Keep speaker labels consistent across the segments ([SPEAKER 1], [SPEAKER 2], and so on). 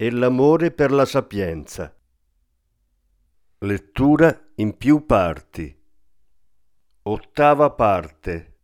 [SPEAKER 1] e l'amore per la sapienza. Lettura in più parti. Ottava parte.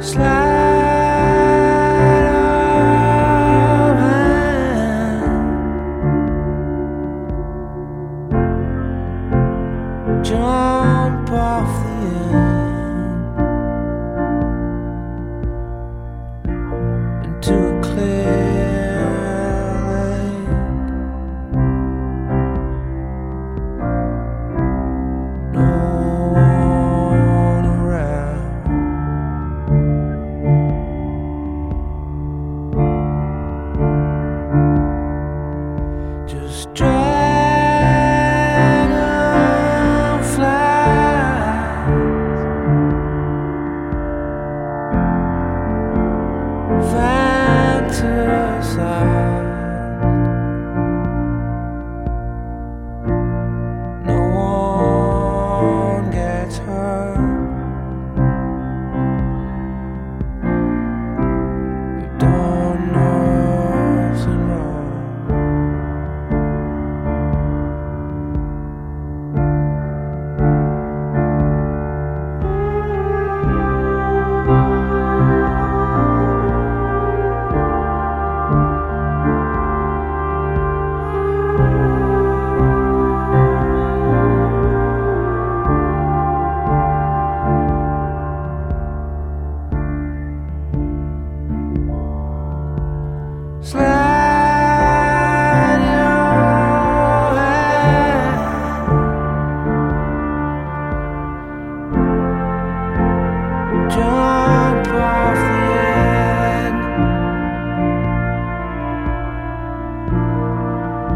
[SPEAKER 2] slide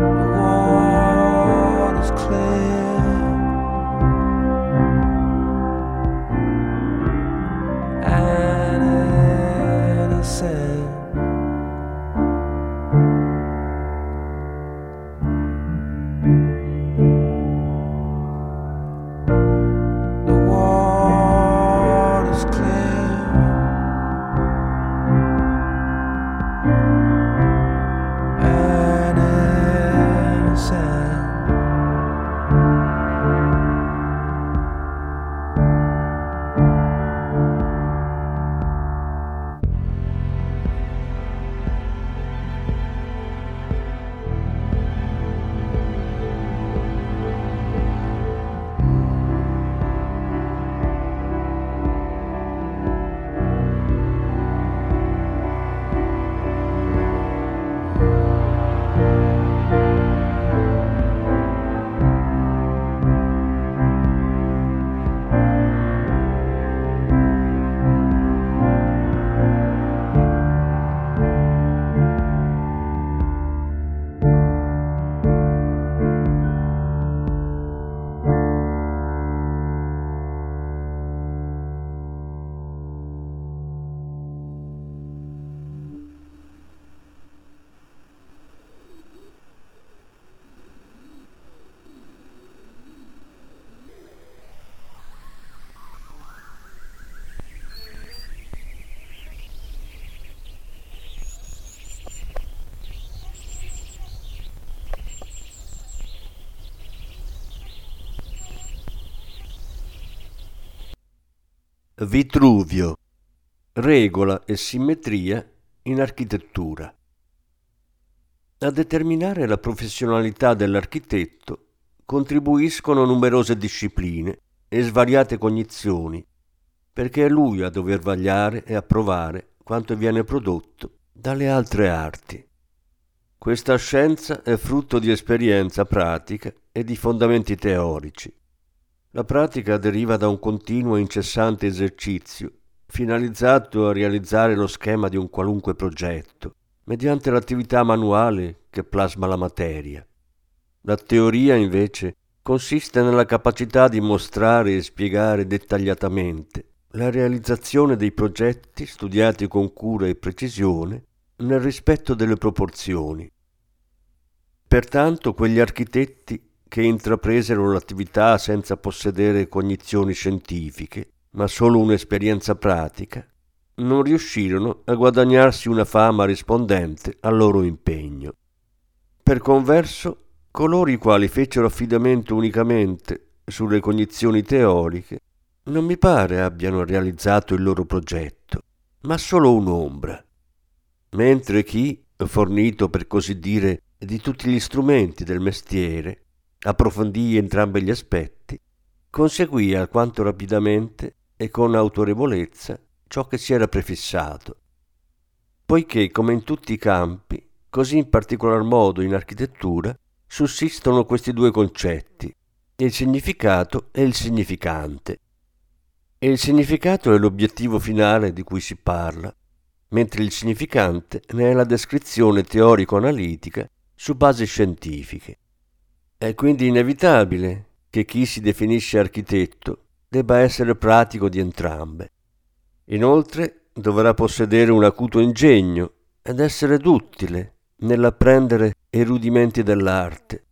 [SPEAKER 2] The wall clear.
[SPEAKER 1] Vitruvio. Regola e simmetria in architettura. A determinare la professionalità dell'architetto contribuiscono numerose discipline e svariate cognizioni, perché è lui a dover vagliare e approvare quanto viene prodotto dalle altre arti. Questa scienza è frutto di esperienza pratica e di fondamenti teorici. La pratica deriva da un continuo e incessante esercizio finalizzato a realizzare lo schema di un qualunque progetto, mediante l'attività manuale che plasma la materia. La teoria, invece, consiste nella capacità di mostrare e spiegare dettagliatamente la realizzazione dei progetti studiati con cura e precisione nel rispetto delle proporzioni. Pertanto quegli architetti che intrapresero l'attività senza possedere cognizioni scientifiche, ma solo un'esperienza pratica, non riuscirono a guadagnarsi una fama rispondente al loro impegno. Per converso, coloro i quali fecero affidamento unicamente sulle cognizioni teoriche non mi pare abbiano realizzato il loro progetto, ma solo un'ombra, mentre chi, fornito per così dire di tutti gli strumenti del mestiere, approfondì entrambi gli aspetti, conseguì alquanto rapidamente e con autorevolezza ciò che si era prefissato. Poiché, come in tutti i campi, così in particolar modo in architettura, sussistono questi due concetti, il significato e il significante. E il significato è l'obiettivo finale di cui si parla, mentre il significante ne è la descrizione teorico-analitica su basi scientifiche. È quindi inevitabile che chi si definisce architetto debba essere pratico di entrambe. Inoltre dovrà possedere un acuto ingegno ed essere duttile nell'apprendere i rudimenti dell'arte,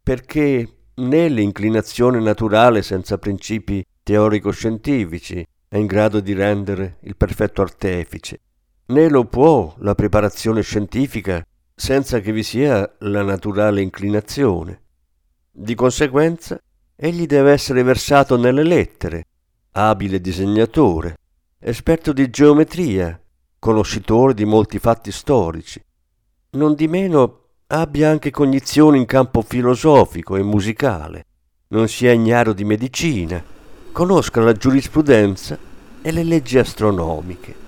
[SPEAKER 1] perché né l'inclinazione naturale senza principi teorico-scientifici è in grado di rendere il perfetto artefice, né lo può la preparazione scientifica senza che vi sia la naturale inclinazione. Di conseguenza, egli deve essere versato nelle lettere, abile disegnatore, esperto di geometria, conoscitore di molti fatti storici. Non di meno abbia anche cognizioni in campo filosofico e musicale, non sia ignaro di medicina, conosca la giurisprudenza e le leggi astronomiche.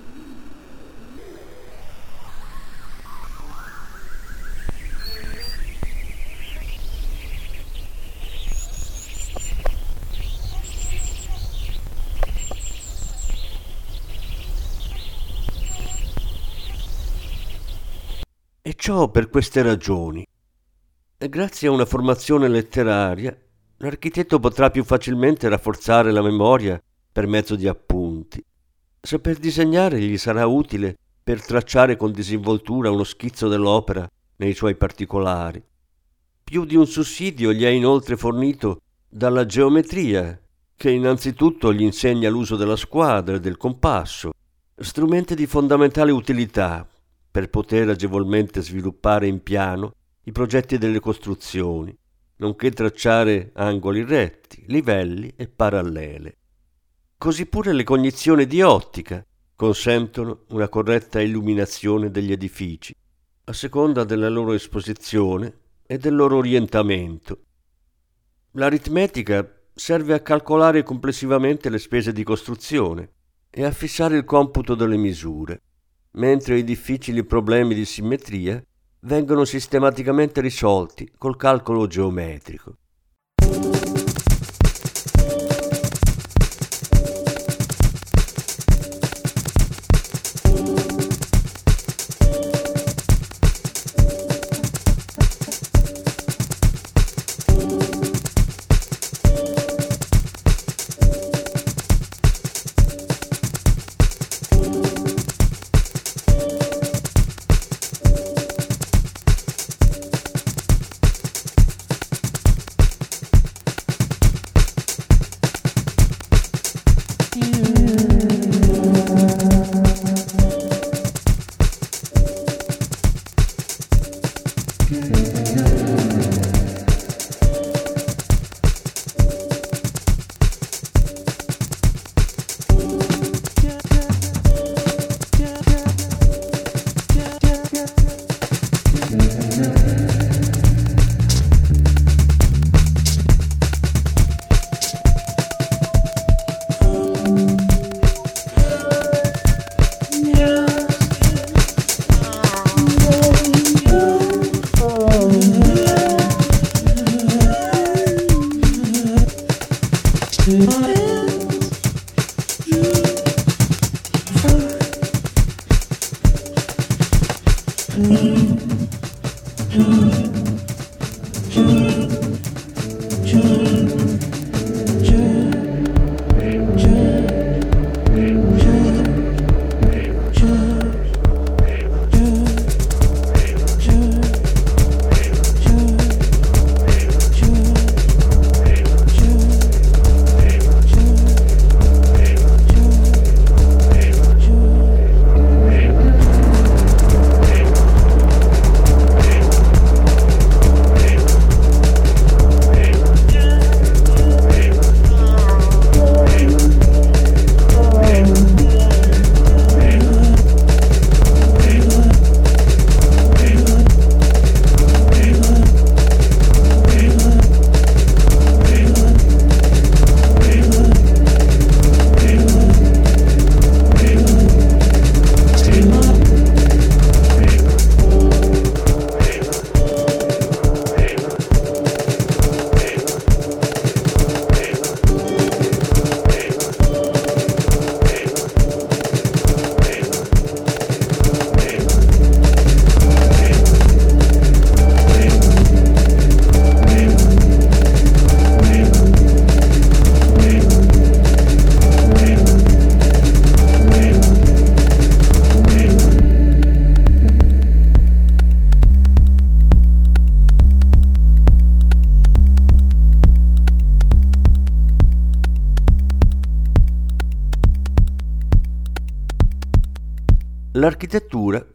[SPEAKER 1] Ciò per queste ragioni. Grazie a una formazione letteraria, l'architetto potrà più facilmente rafforzare la memoria per mezzo di appunti. Saper disegnare gli sarà utile per tracciare con disinvoltura uno schizzo dell'opera nei suoi particolari. Più di un sussidio gli è inoltre fornito dalla geometria, che innanzitutto gli insegna l'uso della squadra e del compasso, strumenti di fondamentale utilità per poter agevolmente sviluppare in piano i progetti delle costruzioni, nonché tracciare angoli retti, livelli e parallele. Così pure le cognizioni di ottica consentono una corretta illuminazione degli edifici, a seconda della loro esposizione e del loro orientamento. L'aritmetica serve a calcolare complessivamente le spese di costruzione e a fissare il computo delle misure mentre i difficili problemi di simmetria vengono sistematicamente risolti col calcolo geometrico.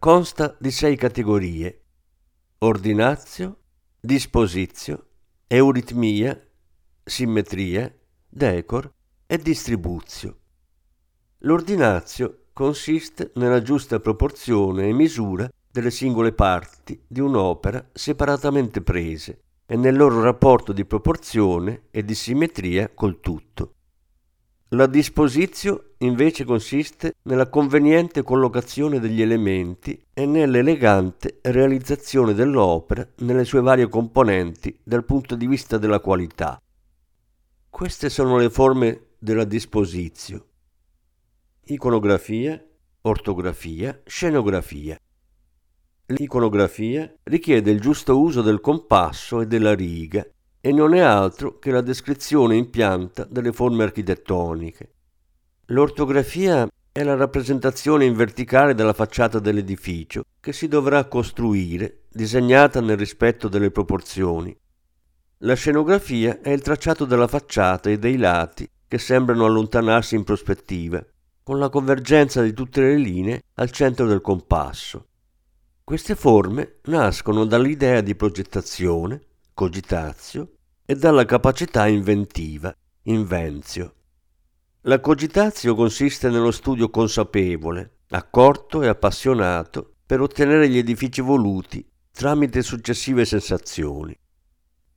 [SPEAKER 1] Consta di sei categorie: ordinazio, disposizio, euritmia, simmetria, decor e distribuzio. L'ordinazio consiste nella giusta proporzione e misura delle singole parti di un'opera separatamente prese e nel loro rapporto di proporzione e di simmetria col tutto. La disposizio invece consiste nella conveniente collocazione degli elementi e nell'elegante realizzazione dell'opera nelle sue varie componenti dal punto di vista della qualità. Queste sono le forme della disposizio. Iconografia, ortografia, scenografia. L'iconografia richiede il giusto uso del compasso e della riga e non è altro che la descrizione in pianta delle forme architettoniche. L'ortografia è la rappresentazione in verticale della facciata dell'edificio che si dovrà costruire, disegnata nel rispetto delle proporzioni. La scenografia è il tracciato della facciata e dei lati che sembrano allontanarsi in prospettiva, con la convergenza di tutte le linee al centro del compasso. Queste forme nascono dall'idea di progettazione, cogitazio, e dalla capacità inventiva, invenzio. La cogitazio consiste nello studio consapevole, accorto e appassionato per ottenere gli edifici voluti tramite successive sensazioni.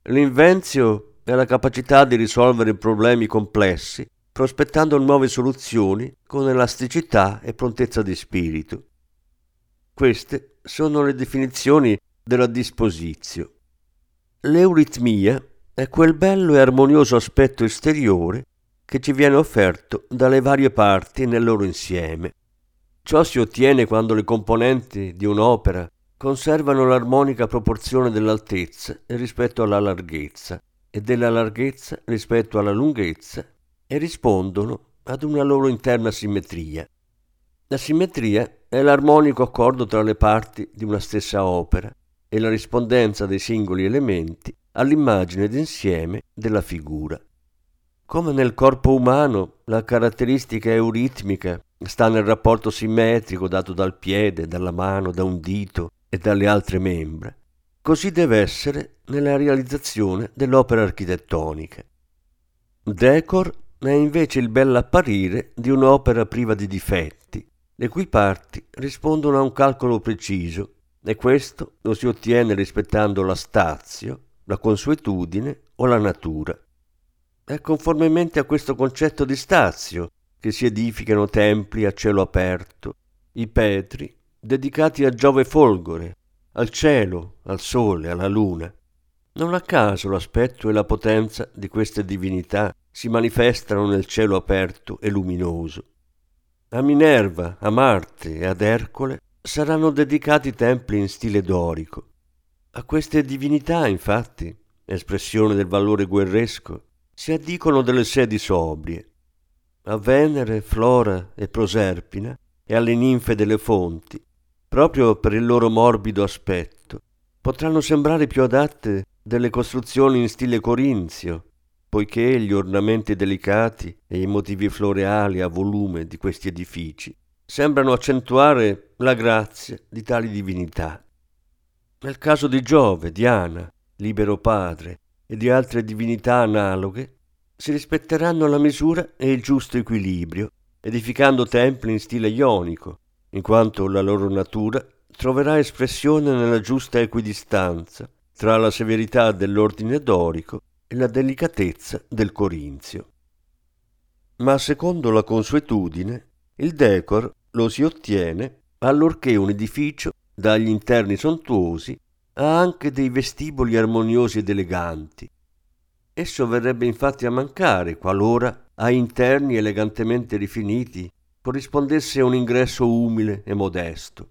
[SPEAKER 1] L'invenzio è la capacità di risolvere problemi complessi prospettando nuove soluzioni con elasticità e prontezza di spirito. Queste sono le definizioni della disposizio. L'euritmia è quel bello e armonioso aspetto esteriore che ci viene offerto dalle varie parti nel loro insieme. Ciò si ottiene quando le componenti di un'opera conservano l'armonica proporzione dell'altezza rispetto alla larghezza e della larghezza rispetto alla lunghezza e rispondono ad una loro interna simmetria. La simmetria è l'armonico accordo tra le parti di una stessa opera e la rispondenza dei singoli elementi all'immagine d'insieme della figura. Come nel corpo umano, la caratteristica euritmica sta nel rapporto simmetrico dato dal piede, dalla mano, da un dito e dalle altre membra. Così deve essere nella realizzazione dell'opera architettonica. Decor è invece il bell'apparire di un'opera priva di difetti, le cui parti rispondono a un calcolo preciso, e questo lo si ottiene rispettando la stazio, la consuetudine o la natura. È conformemente a questo concetto di stazio che si edificano templi a cielo aperto, i petri dedicati a Giove Folgore, al cielo, al sole, alla luna. Non a caso l'aspetto e la potenza di queste divinità si manifestano nel cielo aperto e luminoso. A Minerva, a Marte e ad Ercole saranno dedicati templi in stile dorico, A queste divinità, infatti, espressione del valore guerresco, si addicono delle sedi sobrie. A Venere, Flora e Proserpina e alle ninfe delle fonti, proprio per il loro morbido aspetto, potranno sembrare più adatte delle costruzioni in stile corinzio, poiché gli ornamenti delicati e i motivi floreali a volume di questi edifici sembrano accentuare la grazia di tali divinità. Nel caso di Giove, Diana, Libero Padre e di altre divinità analoghe, si rispetteranno la misura e il giusto equilibrio, edificando templi in stile ionico, in quanto la loro natura troverà espressione nella giusta equidistanza tra la severità dell'ordine dorico e la delicatezza del corinzio. Ma secondo la consuetudine, il decor lo si ottiene allorché un edificio, dagli interni sontuosi, ha anche dei vestiboli armoniosi ed eleganti. Esso verrebbe infatti a mancare qualora a interni elegantemente rifiniti corrispondesse un ingresso umile e modesto.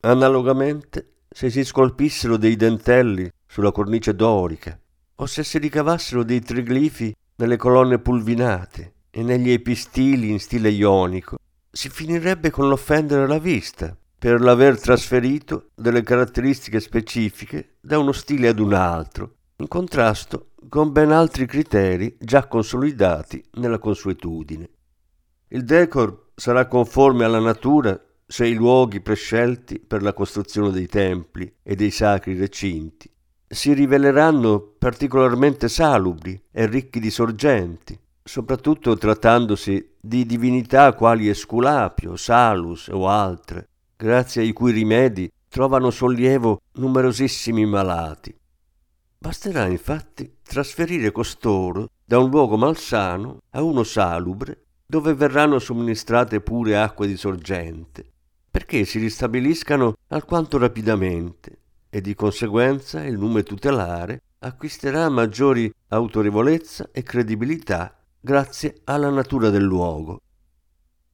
[SPEAKER 1] Analogamente, se si scolpissero dei dentelli sulla cornice dorica, o se si ricavassero dei triglifi nelle colonne pulvinate e negli epistili in stile ionico, si finirebbe con l'offendere la vista per l'aver trasferito delle caratteristiche specifiche da uno stile ad un altro, in contrasto con ben altri criteri già consolidati nella consuetudine. Il decor sarà conforme alla natura se i luoghi prescelti per la costruzione dei templi e dei sacri recinti si riveleranno particolarmente salubri e ricchi di sorgenti, soprattutto trattandosi di divinità quali Esculapio, Salus o altre, grazie ai cui rimedi trovano sollievo numerosissimi malati. Basterà infatti trasferire costoro da un luogo malsano a uno salubre dove verranno somministrate pure acque di sorgente, perché si ristabiliscano alquanto rapidamente e di conseguenza il nome tutelare acquisterà maggiori autorevolezza e credibilità grazie alla natura del luogo.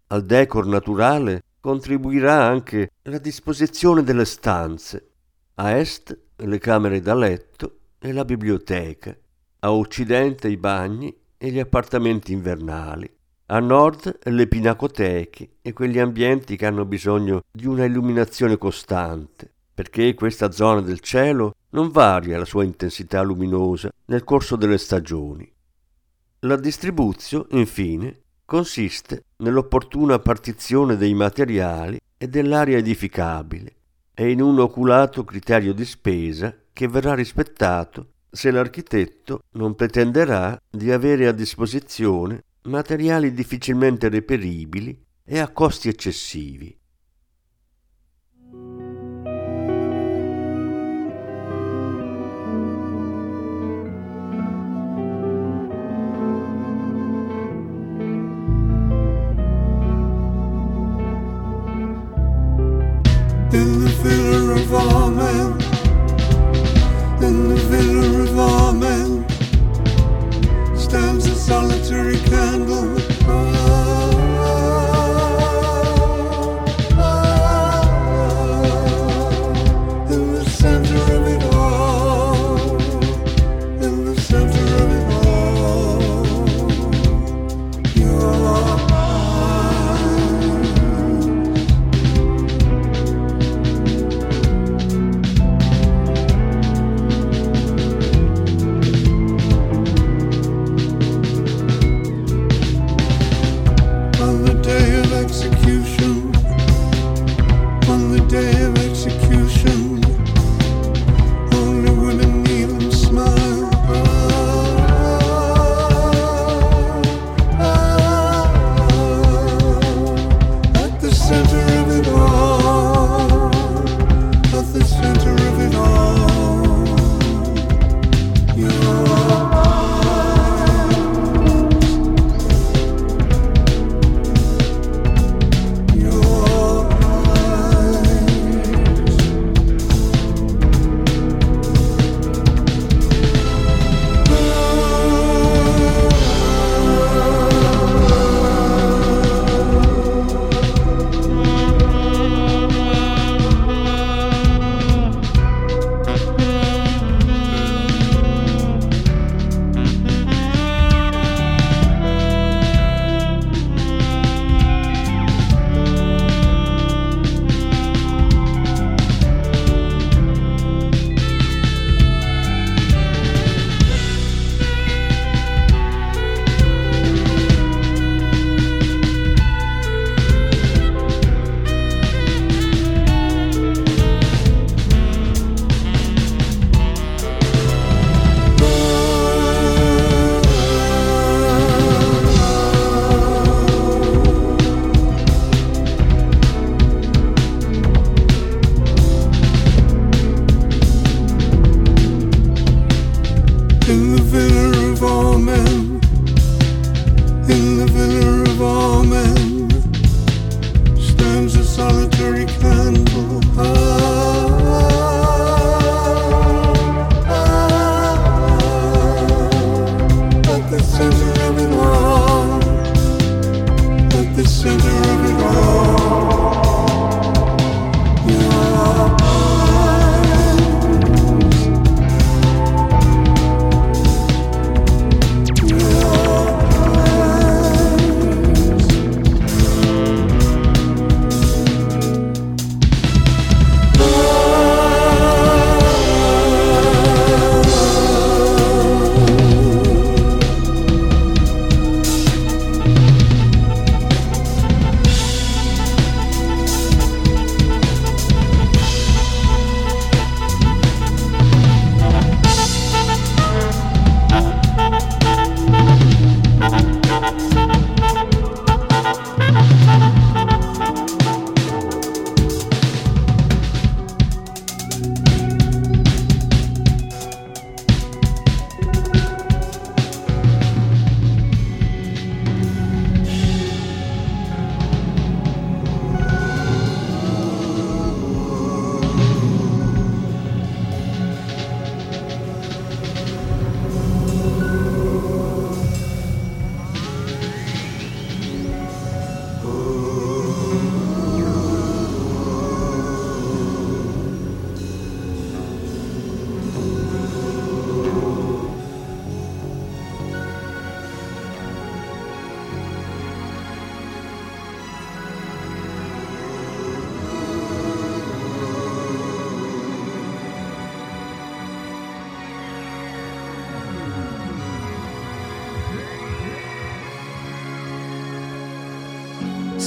[SPEAKER 1] Al decor naturale contribuirà anche la disposizione delle stanze. A est le camere da letto e la biblioteca, a occidente i bagni e gli appartamenti invernali, a nord le pinacoteche e quegli ambienti che hanno bisogno di una illuminazione costante, perché questa zona del cielo non varia la sua intensità luminosa nel corso delle stagioni. La distribuzione, infine, consiste nell'opportuna partizione dei materiali e dell'area edificabile e in un oculato criterio di spesa che verrà rispettato se l'architetto non pretenderà di avere a disposizione materiali difficilmente reperibili e a costi eccessivi.
[SPEAKER 2] In the villa of all men,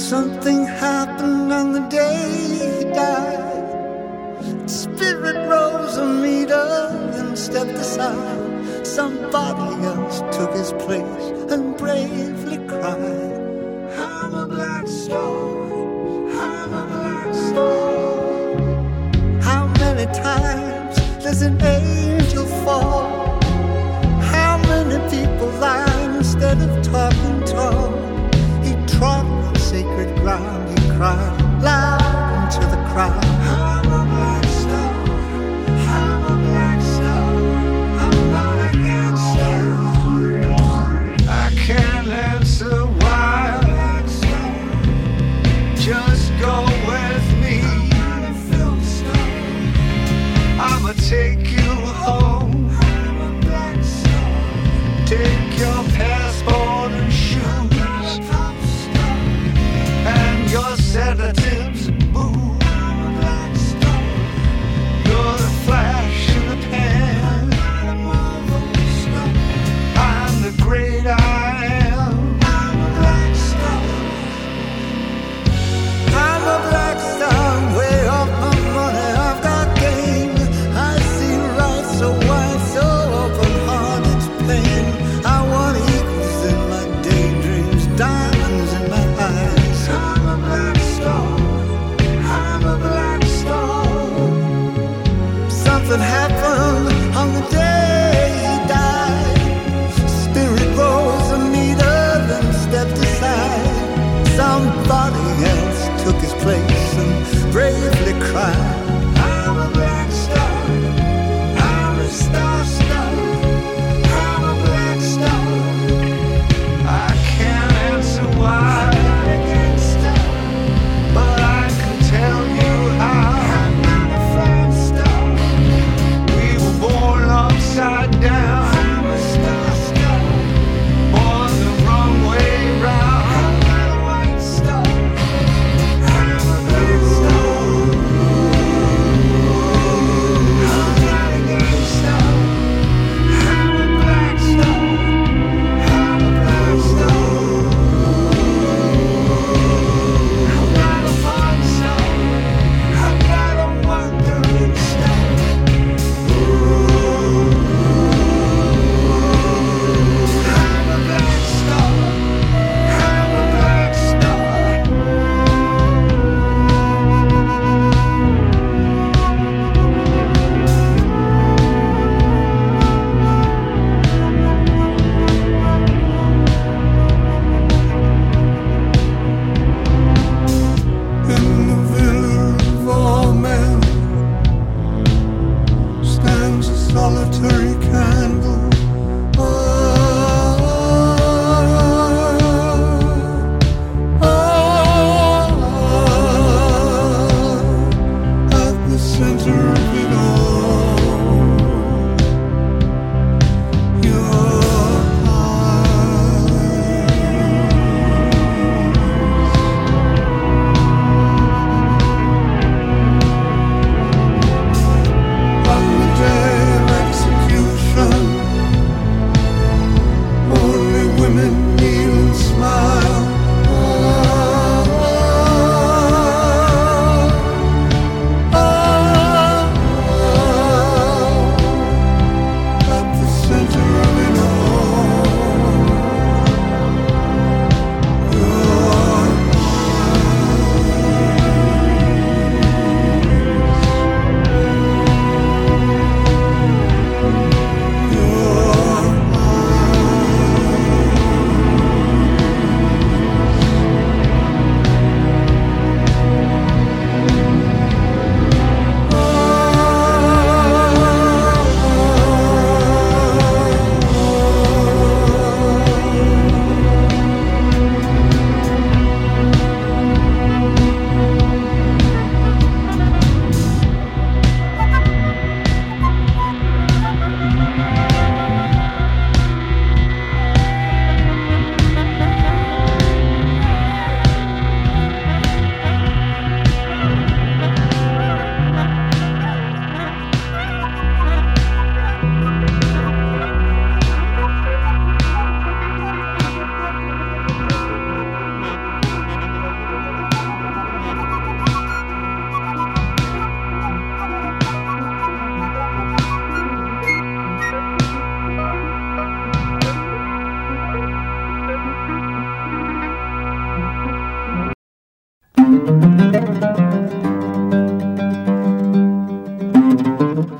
[SPEAKER 3] Something happened on the day he died. Spirit rose a meter and stepped aside. Somebody else took his place and bravely cried. I'm a black star. I'm a black star. How many times does an angel sacred ground, he cried loud into the crowd.